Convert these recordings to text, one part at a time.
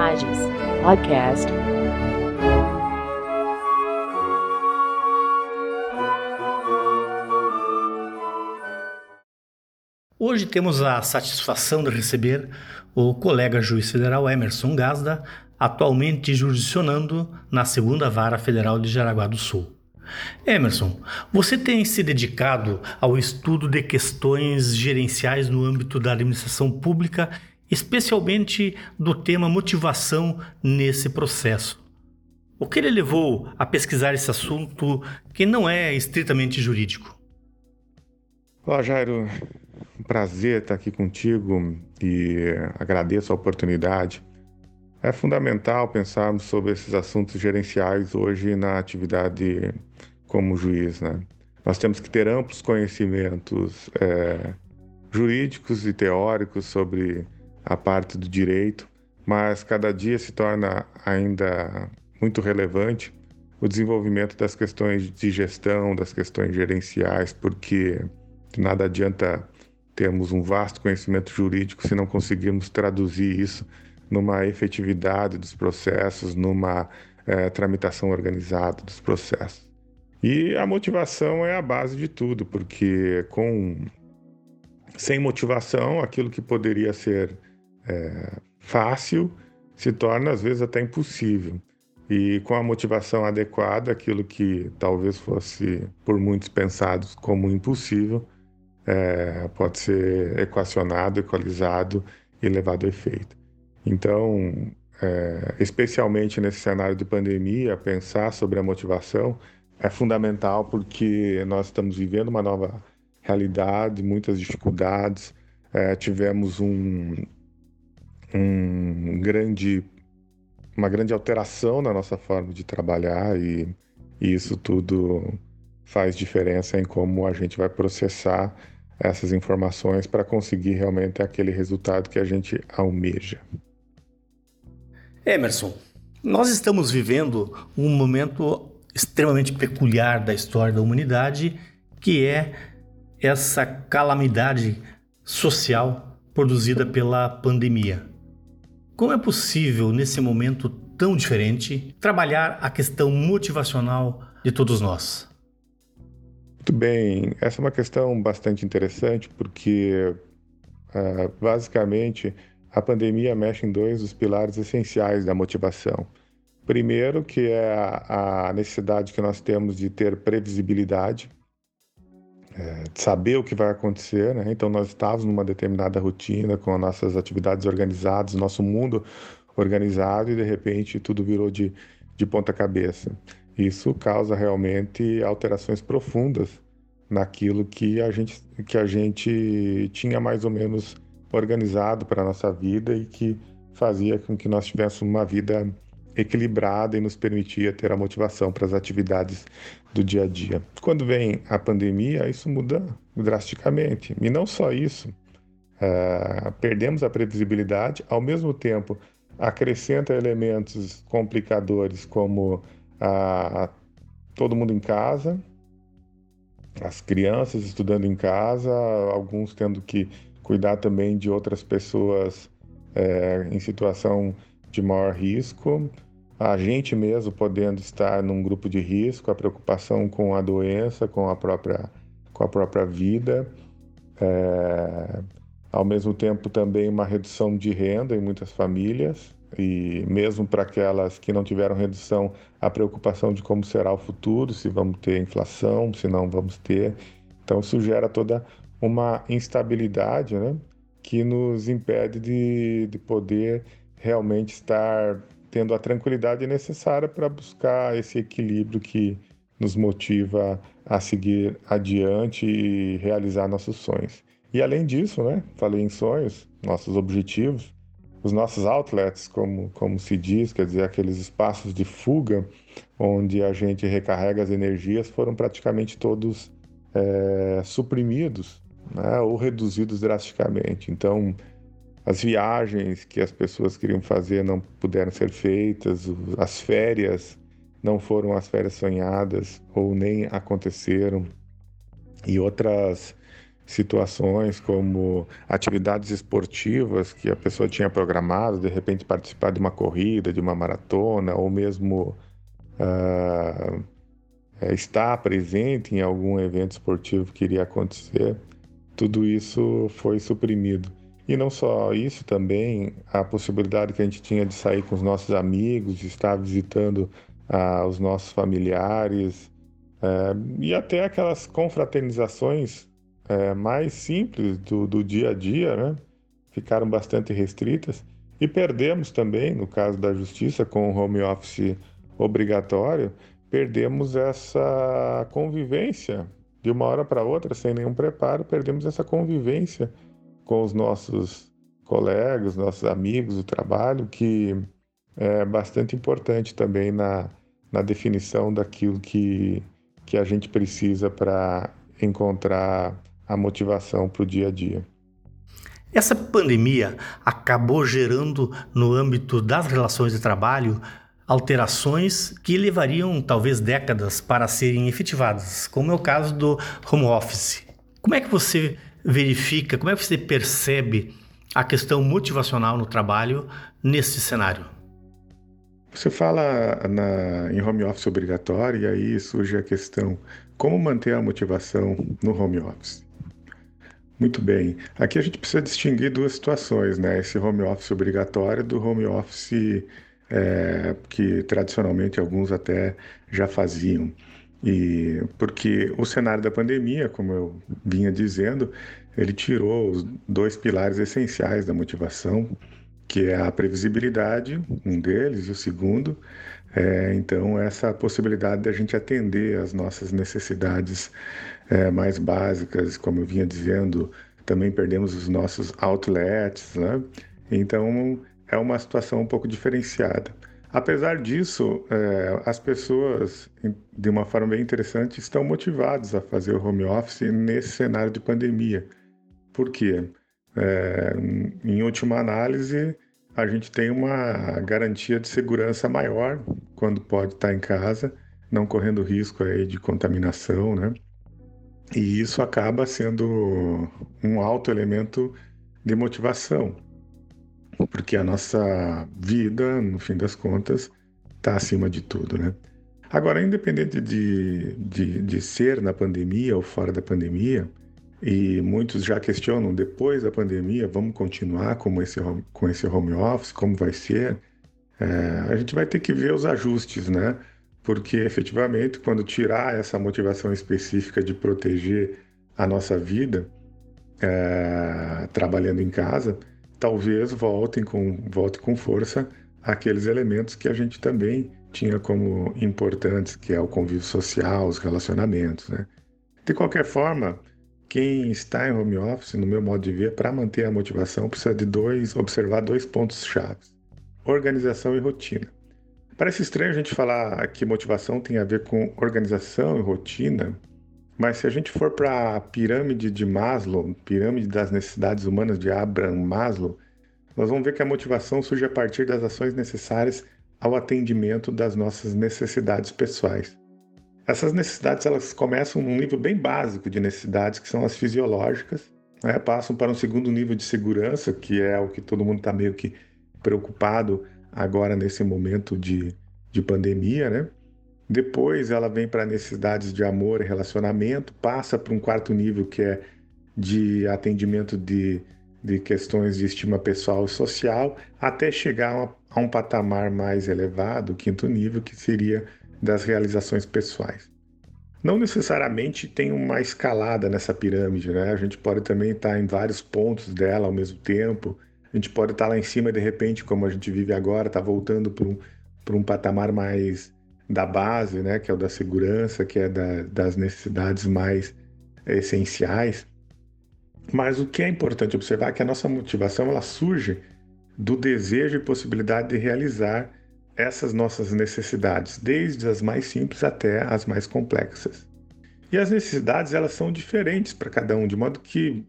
Imagens Podcast. Hoje temos a satisfação de receber o colega juiz federal Emerson Gazda, atualmente jurisdicionando na segunda vara federal de Jaraguá do Sul. Emerson, você tem se dedicado ao estudo de questões gerenciais no âmbito da administração pública, especialmente do tema motivação nesse processo. O que ele levou a pesquisar esse assunto que não é estritamente jurídico? Olá, Jairo. Um prazer estar aqui contigo e agradeço a oportunidade. É fundamental pensarmos sobre esses assuntos gerenciais hoje na atividade como juiz, né? Nós temos que ter amplos conhecimentos é, jurídicos e teóricos sobre a parte do direito, mas cada dia se torna ainda muito relevante o desenvolvimento das questões de gestão, das questões gerenciais, porque nada adianta termos um vasto conhecimento jurídico se não conseguirmos traduzir isso numa efetividade dos processos, numa é, tramitação organizada dos processos. E a motivação é a base de tudo, porque com sem motivação, aquilo que poderia ser é, fácil se torna às vezes até impossível. E com a motivação adequada, aquilo que talvez fosse por muitos pensado como impossível, é, pode ser equacionado, equalizado e levado a efeito. Então, é, especialmente nesse cenário de pandemia, pensar sobre a motivação é fundamental porque nós estamos vivendo uma nova realidade, muitas dificuldades. É, tivemos um, um grande, uma grande alteração na nossa forma de trabalhar e, e isso tudo faz diferença em como a gente vai processar essas informações para conseguir realmente aquele resultado que a gente almeja. Emerson, nós estamos vivendo um momento extremamente peculiar da história da humanidade, que é essa calamidade social produzida pela pandemia. Como é possível, nesse momento tão diferente, trabalhar a questão motivacional de todos nós? Muito bem, essa é uma questão bastante interessante porque, uh, basicamente, a pandemia mexe em dois dos pilares essenciais da motivação. Primeiro, que é a, necessidade que nós temos de ter previsibilidade, é, de saber o que vai acontecer. Né? Então, nós estávamos numa determinada rotina, com as nossas atividades organizadas, nosso mundo organizado, e de repente tudo virou de, de ponta cabeça. Isso causa realmente alterações profundas naquilo que a gente, que a gente tinha mais ou menos organizado para a nossa vida e que fazia com que nós tivéssemos uma vida equilibrada e nos permitia ter a motivação para as atividades do dia a dia. Quando vem a pandemia, isso muda drasticamente. E não só isso, uh, perdemos a previsibilidade, ao mesmo tempo acrescenta elementos complicadores como a, todo mundo em casa, as crianças estudando em casa, alguns tendo que cuidar também de outras pessoas é, em situação de maior risco, a gente mesmo podendo estar num grupo de risco, a preocupação com a doença, com a própria, com a própria vida, é, ao mesmo tempo também uma redução de renda em muitas famílias e mesmo para aquelas que não tiveram redução, a preocupação de como será o futuro, se vamos ter inflação, se não vamos ter. Então isso gera toda uma instabilidade né, que nos impede de, de poder realmente estar tendo a tranquilidade necessária para buscar esse equilíbrio que nos motiva a seguir adiante e realizar nossos sonhos. E além disso, né, falei em sonhos, nossos objetivos, os nossos outlets, como, como se diz, quer dizer, aqueles espaços de fuga onde a gente recarrega as energias, foram praticamente todos é, suprimidos né, ou reduzidos drasticamente. Então, as viagens que as pessoas queriam fazer não puderam ser feitas, as férias não foram as férias sonhadas ou nem aconteceram, e outras situações como atividades esportivas que a pessoa tinha programado, de repente participar de uma corrida, de uma maratona, ou mesmo uh, estar presente em algum evento esportivo que iria acontecer, tudo isso foi suprimido. E não só isso, também a possibilidade que a gente tinha de sair com os nossos amigos, de estar visitando uh, os nossos familiares, uh, e até aquelas confraternizações é, mais simples do, do dia a dia, né? ficaram bastante restritas. E perdemos também, no caso da justiça, com o home office obrigatório, perdemos essa convivência de uma hora para outra, sem nenhum preparo, perdemos essa convivência com os nossos colegas, nossos amigos do trabalho, que é bastante importante também na, na definição daquilo que, que a gente precisa para encontrar a motivação para o dia a dia. Essa pandemia acabou gerando, no âmbito das relações de trabalho, alterações que levariam talvez décadas para serem efetivadas, como é o caso do home office. Como é que você verifica, como é que você percebe a questão motivacional no trabalho nesse cenário? Você fala na, em home office obrigatório e aí surge a questão como manter a motivação no home office. Muito bem. Aqui a gente precisa distinguir duas situações, né? Esse home office obrigatório do home office é, que tradicionalmente alguns até já faziam. E porque o cenário da pandemia, como eu vinha dizendo, ele tirou os dois pilares essenciais da motivação, que é a previsibilidade, um deles, e o segundo, é, então, essa possibilidade de a gente atender às nossas necessidades é, mais básicas, como eu vinha dizendo, também perdemos os nossos outlets, né? Então, é uma situação um pouco diferenciada. Apesar disso, é, as pessoas, de uma forma bem interessante, estão motivadas a fazer o home office nesse cenário de pandemia. Por quê? É, em última análise, a gente tem uma garantia de segurança maior quando pode estar em casa, não correndo risco aí de contaminação, né? E isso acaba sendo um alto elemento de motivação, porque a nossa vida, no fim das contas, está acima de tudo, né? Agora, independente de, de, de ser na pandemia ou fora da pandemia, e muitos já questionam depois da pandemia, vamos continuar com esse, com esse home office, como vai ser? É, a gente vai ter que ver os ajustes, né? Porque efetivamente, quando tirar essa motivação específica de proteger a nossa vida, é, trabalhando em casa, talvez voltem com, volte com força aqueles elementos que a gente também tinha como importantes, que é o convívio social, os relacionamentos, né? De qualquer forma, quem está em home office, no meu modo de ver, para manter a motivação, precisa de dois, observar dois pontos chaves: organização e rotina. Parece estranho a gente falar que motivação tem a ver com organização e rotina, mas se a gente for para a pirâmide de Maslow, pirâmide das necessidades humanas de Abraham Maslow, nós vamos ver que a motivação surge a partir das ações necessárias ao atendimento das nossas necessidades pessoais. Essas necessidades elas começam num nível bem básico de necessidades, que são as fisiológicas, né? passam para um segundo nível de segurança, que é o que todo mundo está meio que preocupado agora nesse momento de, de pandemia, né? Depois ela vem para necessidades de amor e relacionamento, passa para um quarto nível que é de atendimento de, de questões de estima pessoal e social, até chegar a, um patamar mais elevado, quinto nível, que seria das realizações pessoais. Não necessariamente tem uma escalada nessa pirâmide, né? A gente pode também estar em vários pontos dela ao mesmo tempo. A gente pode estar lá em cima e de repente, como a gente vive agora, está voltando para um, um patamar mais da base, né? Que é o da segurança, que é da, das necessidades mais essenciais. Mas o que é importante observar é que a nossa motivação ela surge do desejo e possibilidade de realizar essas nossas necessidades, desde as mais simples até as mais complexas. E as necessidades elas são diferentes para cada um, de modo que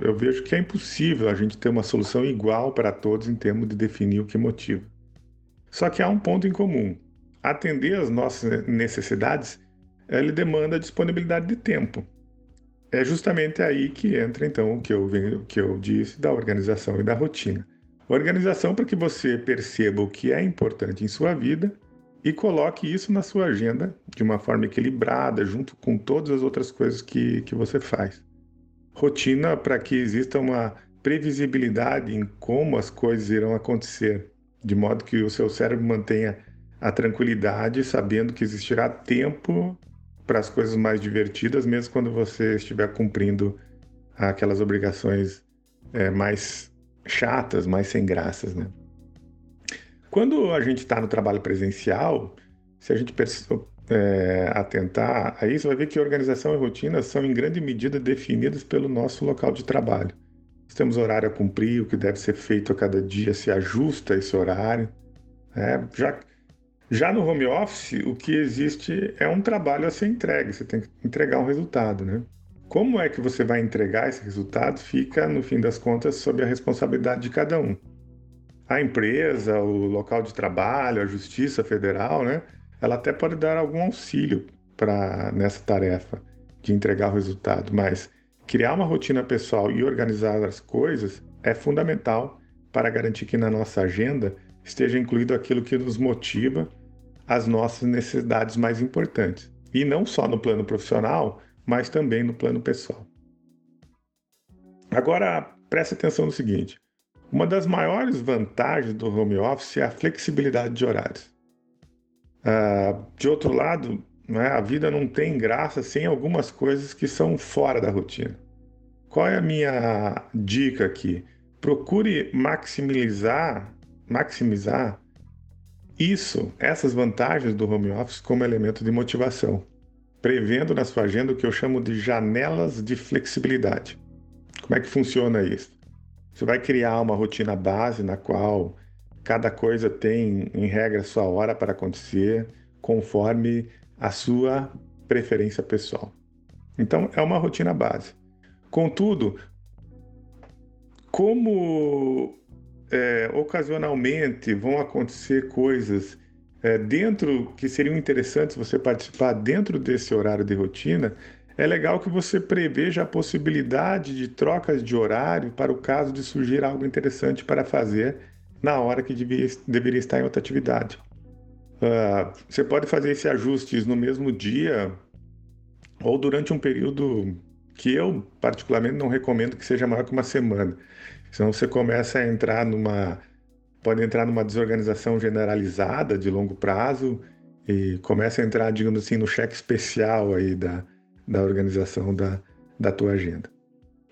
eu vejo que é impossível a gente ter uma solução igual para todos em termos de definir o que motiva. Só que há um ponto em comum. Atender às nossas necessidades, ele demanda disponibilidade de tempo. é justamente aí que entra então o que eu, que eu disse da organização e da rotina. Organização para que você perceba o que é importante em sua vida e coloque isso na sua agenda de uma forma equilibrada, junto com todas as outras coisas que, que você faz. Rotina para que exista uma previsibilidade em como as coisas irão acontecer, de modo que o seu cérebro mantenha a tranquilidade, sabendo que existirá tempo para as coisas mais divertidas, mesmo quando você estiver cumprindo aquelas obrigações é, mais chatas, mais sem graças, né? Quando a gente está no trabalho presencial, se a gente é, atentar a isso, vai ver que organização e rotina são em grande medida definidas pelo nosso local de trabalho. Se temos horário a cumprir, o que deve ser feito a cada dia se ajusta a esse horário. Né? Já, já no home office, o que existe é um trabalho a ser entregue, você tem que entregar um resultado, né? Como é que você vai entregar esse resultado fica, no fim das contas, sob a responsabilidade de cada um. A empresa, o local de trabalho, a Justiça Federal, né? Ela até pode dar algum auxílio para nessa tarefa de entregar o resultado, mas criar uma rotina pessoal e organizar as coisas é fundamental para garantir que na nossa agenda esteja incluído aquilo que nos motiva, as nossas necessidades mais importantes. E não só no plano profissional, mas também no plano pessoal. Agora, preste atenção no seguinte: uma das maiores vantagens do home office é a flexibilidade de horários. Uh, de outro lado, né, a vida não tem graça sem algumas coisas que são fora da rotina. Qual é a minha dica aqui? Procure maximizar, maximizar isso, essas vantagens do home office como elemento de motivação prevendo na sua agenda o que eu chamo de janelas de flexibilidade. Como é que funciona isso? Você vai criar uma rotina base na qual cada coisa tem, em regra, sua hora para acontecer, conforme a sua preferência pessoal. Então, é uma rotina base. Contudo, como é, ocasionalmente vão acontecer coisas é, dentro que seriam interessantes você participar dentro desse horário de rotina, é legal que você preveja a possibilidade de trocas de horário para o caso de surgir algo interessante para fazer na hora que devia, deveria estar em outra atividade. Uh, você pode fazer esse ajustes no mesmo dia ou durante um período que eu particularmente não recomendo que seja maior que uma semana. Senão você começa a entrar numa pode entrar numa desorganização generalizada de longo prazo e começa a entrar, digamos assim, no cheque especial aí da, da organização da, da tua agenda.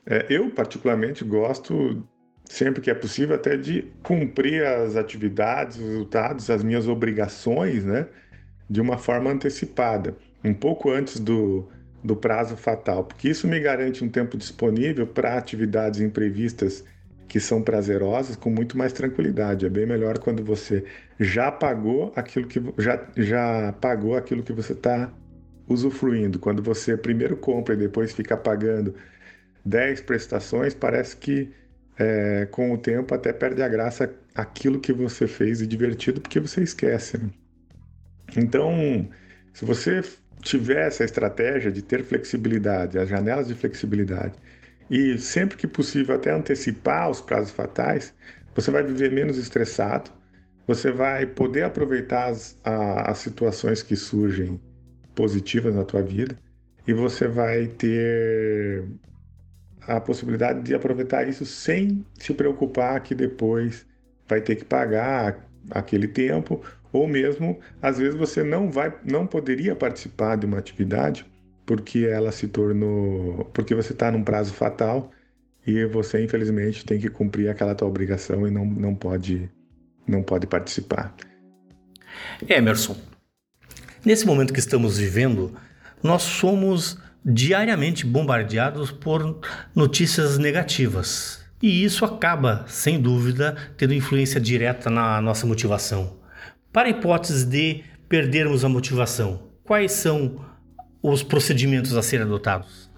É, eu, particularmente, gosto, sempre que é possível, até de cumprir as atividades, os resultados, as minhas obrigações, né, de uma forma antecipada, um pouco antes do, do prazo fatal, porque isso me garante um tempo disponível para atividades imprevistas que são prazerosas com muito mais tranquilidade. É bem melhor quando você já pagou aquilo que já, já pagou aquilo que você está usufruindo. Quando você primeiro compra e depois fica pagando 10 prestações, parece que é, com o tempo até perde a graça aquilo que você fez de divertido porque você esquece. Né? Então, se você tiver essa estratégia de ter flexibilidade, as janelas de flexibilidade, e sempre que possível até antecipar os prazos fatais, você vai viver menos estressado, você vai poder aproveitar as, a, as situações que surgem positivas na tua vida e você vai ter a possibilidade de aproveitar isso sem se preocupar que depois vai ter que pagar aquele tempo ou mesmo às vezes você não vai não poderia participar de uma atividade porque ela se tornou. porque você está num prazo fatal e você, infelizmente, tem que cumprir aquela tua obrigação e não, não, pode, não pode participar. Emerson, nesse momento que estamos vivendo, nós somos diariamente bombardeados por notícias negativas. E isso acaba, sem dúvida, tendo influência direta na nossa motivação. Para a hipótese de perdermos a motivação, quais são os procedimentos a serem adotados?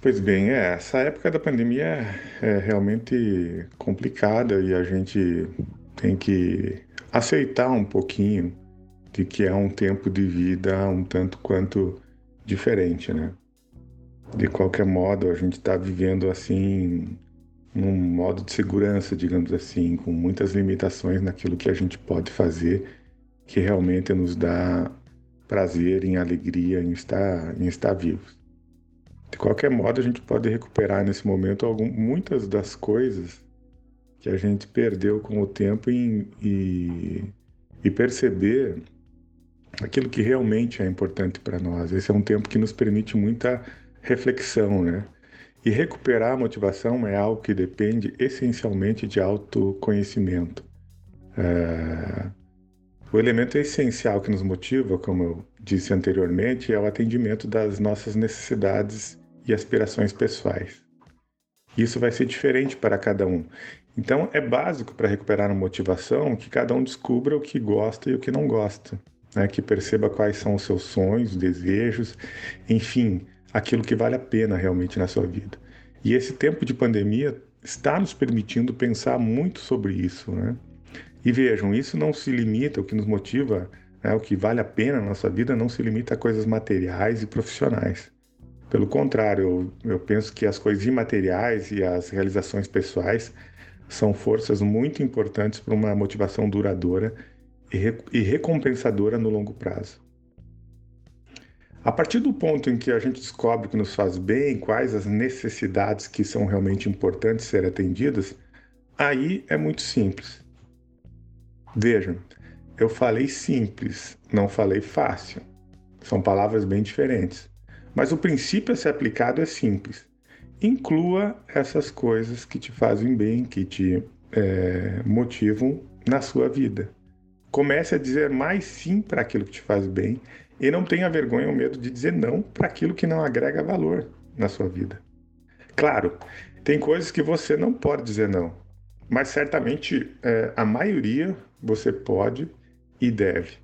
Pois bem, é, essa época da pandemia é realmente complicada e a gente tem que aceitar um pouquinho de que é um tempo de vida um tanto quanto diferente, né? De qualquer modo, a gente está vivendo assim num modo de segurança, digamos assim, com muitas limitações naquilo que a gente pode fazer, que realmente nos dá prazer, em alegria, em estar, em estar vivos. De qualquer modo, a gente pode recuperar nesse momento algum, muitas das coisas que a gente perdeu com o tempo e, e, e perceber aquilo que realmente é importante para nós. Esse é um tempo que nos permite muita reflexão, né? E recuperar a motivação é algo que depende essencialmente de autoconhecimento. É... O elemento essencial que nos motiva, como eu disse anteriormente, é o atendimento das nossas necessidades e aspirações pessoais. Isso vai ser diferente para cada um. Então, é básico para recuperar a motivação que cada um descubra o que gosta e o que não gosta, né? que perceba quais são os seus sonhos, desejos, enfim, aquilo que vale a pena realmente na sua vida. E esse tempo de pandemia está nos permitindo pensar muito sobre isso. Né? E vejam, isso não se limita, o que nos motiva, né, o que vale a pena na nossa vida, não se limita a coisas materiais e profissionais. Pelo contrário, eu, eu penso que as coisas imateriais e as realizações pessoais são forças muito importantes para uma motivação duradoura e, re, e recompensadora no longo prazo. A partir do ponto em que a gente descobre o que nos faz bem, quais as necessidades que são realmente importantes ser atendidas, aí é muito simples. Vejam, eu falei simples, não falei fácil. São palavras bem diferentes. Mas o princípio a ser aplicado é simples. Inclua essas coisas que te fazem bem, que te é, motivam na sua vida. Comece a dizer mais sim para aquilo que te faz bem e não tenha vergonha ou medo de dizer não para aquilo que não agrega valor na sua vida. Claro, tem coisas que você não pode dizer não, mas certamente é, a maioria você pode e deve.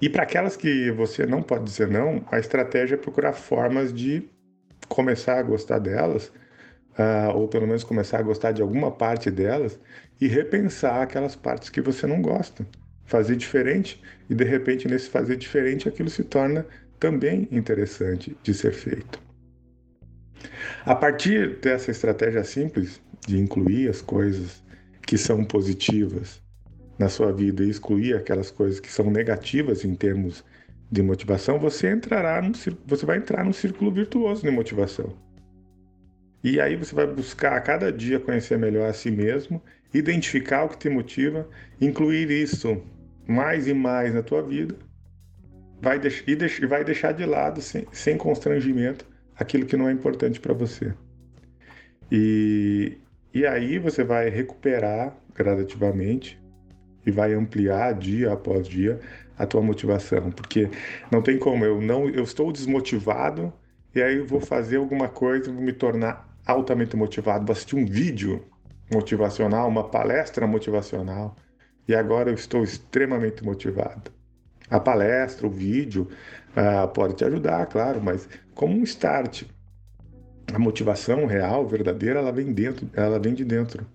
E para aquelas que você não pode dizer não, a estratégia é procurar formas de começar a gostar delas, uh, ou pelo menos começar a gostar de alguma parte delas e repensar aquelas partes que você não gosta fazer diferente e de repente nesse fazer diferente aquilo se torna também interessante de ser feito. A partir dessa estratégia simples de incluir as coisas que são positivas na sua vida e excluir aquelas coisas que são negativas em termos de motivação, você entrará no, você vai entrar num círculo virtuoso de motivação. E aí você vai buscar a cada dia conhecer melhor a si mesmo, identificar o que te motiva, incluir isso mais e mais na tua vida, vai deix e, deix vai deixar de lado, sem, sem constrangimento, aquilo que não é importante para você. E, e aí você vai recuperar gradativamente e vai ampliar dia após dia a tua motivação, porque não tem como eu não eu estou desmotivado e aí eu vou fazer alguma coisa, vou me tornar altamente motivado, vou assistir um vídeo motivacional, uma palestra motivacional, e agora eu estou extremamente motivado. A palestra, o vídeo uh, pode te ajudar, claro, mas como um start. A motivação real, verdadeira, ela vem dentro, ela vem de dentro.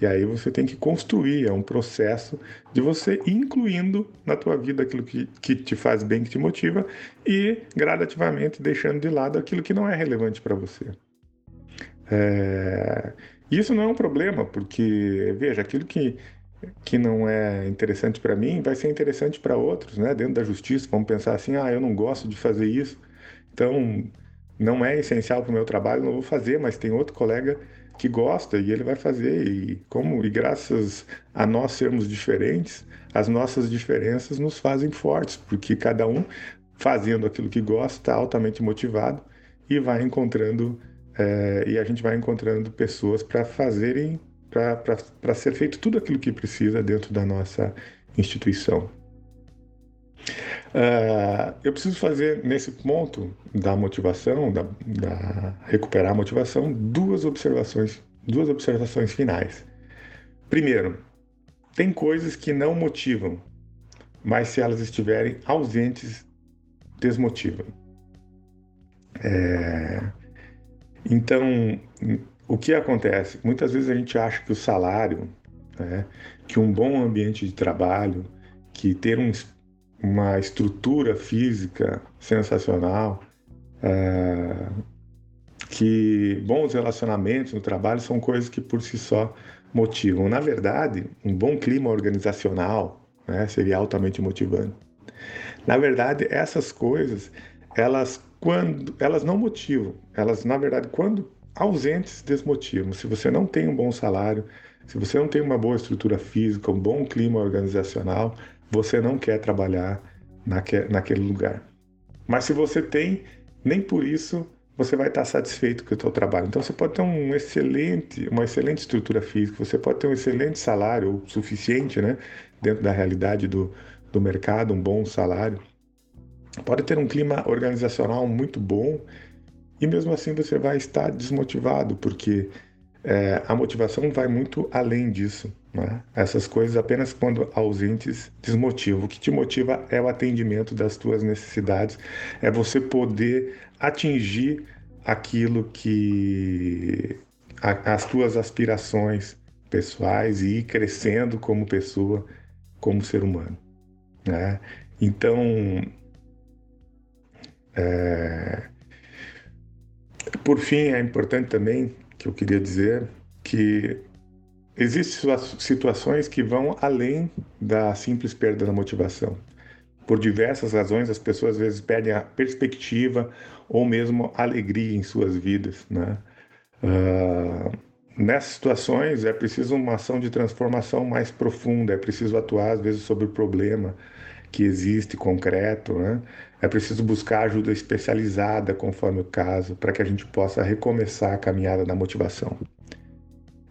E aí você tem que construir, é um processo de você incluindo na tua vida aquilo que, que te faz bem, que te motiva, e gradativamente deixando de lado aquilo que não é relevante para você. É... Isso não é um problema, porque, veja, aquilo que que não é interessante para mim vai ser interessante para outros, né? Dentro da justiça, vamos pensar assim: ah, eu não gosto de fazer isso, então não é essencial para o meu trabalho, não vou fazer, mas tem outro colega que gosta e ele vai fazer e como e graças a nós sermos diferentes, as nossas diferenças nos fazem fortes, porque cada um fazendo aquilo que gosta está altamente motivado e vai encontrando é, e a gente vai encontrando pessoas para fazerem para ser feito tudo aquilo que precisa dentro da nossa instituição. Uh, eu preciso fazer nesse ponto da motivação, da, da, recuperar a motivação, duas observações, duas observações finais. Primeiro, tem coisas que não motivam, mas se elas estiverem ausentes, desmotivam. É... Então, o que acontece? Muitas vezes a gente acha que o salário, né, que um bom ambiente de trabalho, que ter um, uma estrutura física sensacional, uh, que bons relacionamentos no trabalho são coisas que por si só motivam. Na verdade, um bom clima organizacional né, seria altamente motivante. Na verdade, essas coisas, elas quando elas não motivam, elas na verdade quando ausentes desmotivam. Se você não tem um bom salário, se você não tem uma boa estrutura física, um bom clima organizacional, você não quer trabalhar naque, naquele lugar. Mas se você tem, nem por isso você vai estar satisfeito com o seu trabalho. Então você pode ter um excelente, uma excelente estrutura física, você pode ter um excelente salário, ou suficiente, né, dentro da realidade do, do mercado, um bom salário. Pode ter um clima organizacional muito bom e mesmo assim você vai estar desmotivado, porque é, a motivação vai muito além disso. Né? Essas coisas apenas quando ausentes desmotivam. O que te motiva é o atendimento das tuas necessidades, é você poder atingir aquilo que a, as tuas aspirações pessoais e ir crescendo como pessoa, como ser humano. Né? Então, é... por fim, é importante também que eu queria dizer que existem situações que vão além da simples perda da motivação. Por diversas razões, as pessoas às vezes perdem a perspectiva ou mesmo alegria em suas vidas. Né? Uh, nessas situações é preciso uma ação de transformação mais profunda, é preciso atuar às vezes sobre o problema que existe concreto, né? É preciso buscar ajuda especializada, conforme o caso, para que a gente possa recomeçar a caminhada da motivação.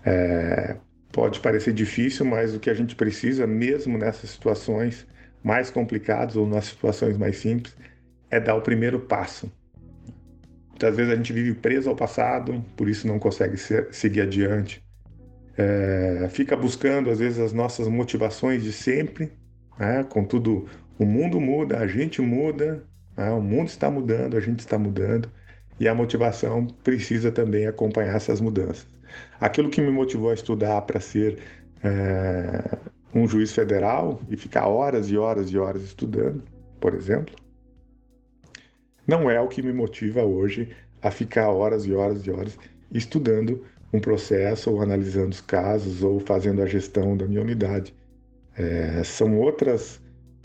É, pode parecer difícil, mas o que a gente precisa, mesmo nessas situações mais complicadas ou nas situações mais simples, é dar o primeiro passo. Muitas vezes a gente vive preso ao passado, por isso não consegue ser, seguir adiante. É, fica buscando, às vezes, as nossas motivações de sempre, né? Contudo, o mundo muda, a gente muda, né? o mundo está mudando, a gente está mudando e a motivação precisa também acompanhar essas mudanças. Aquilo que me motivou a estudar para ser é, um juiz federal e ficar horas e horas e horas estudando, por exemplo, não é o que me motiva hoje a ficar horas e horas e horas estudando um processo ou analisando os casos ou fazendo a gestão da minha unidade. É, são outras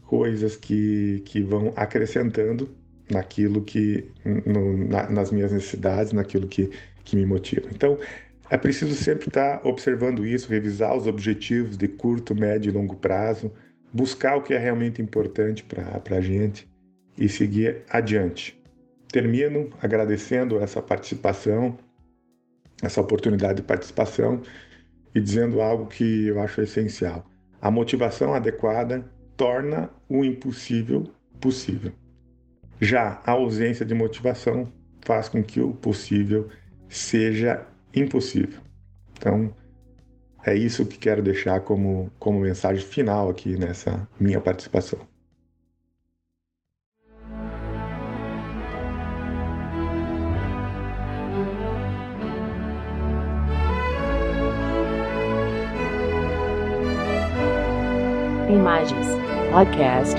coisas que, que vão acrescentando naquilo que, no, na, nas minhas necessidades, naquilo que, que me motiva. Então, é preciso sempre estar observando isso, revisar os objetivos de curto, médio e longo prazo, buscar o que é realmente importante para a gente e seguir adiante. Termino agradecendo essa participação, essa oportunidade de participação e dizendo algo que eu acho essencial. A motivação adequada torna o impossível possível. Já a ausência de motivação faz com que o possível seja impossível. Então, é isso que quero deixar como, como mensagem final aqui nessa minha participação. Imagens Podcast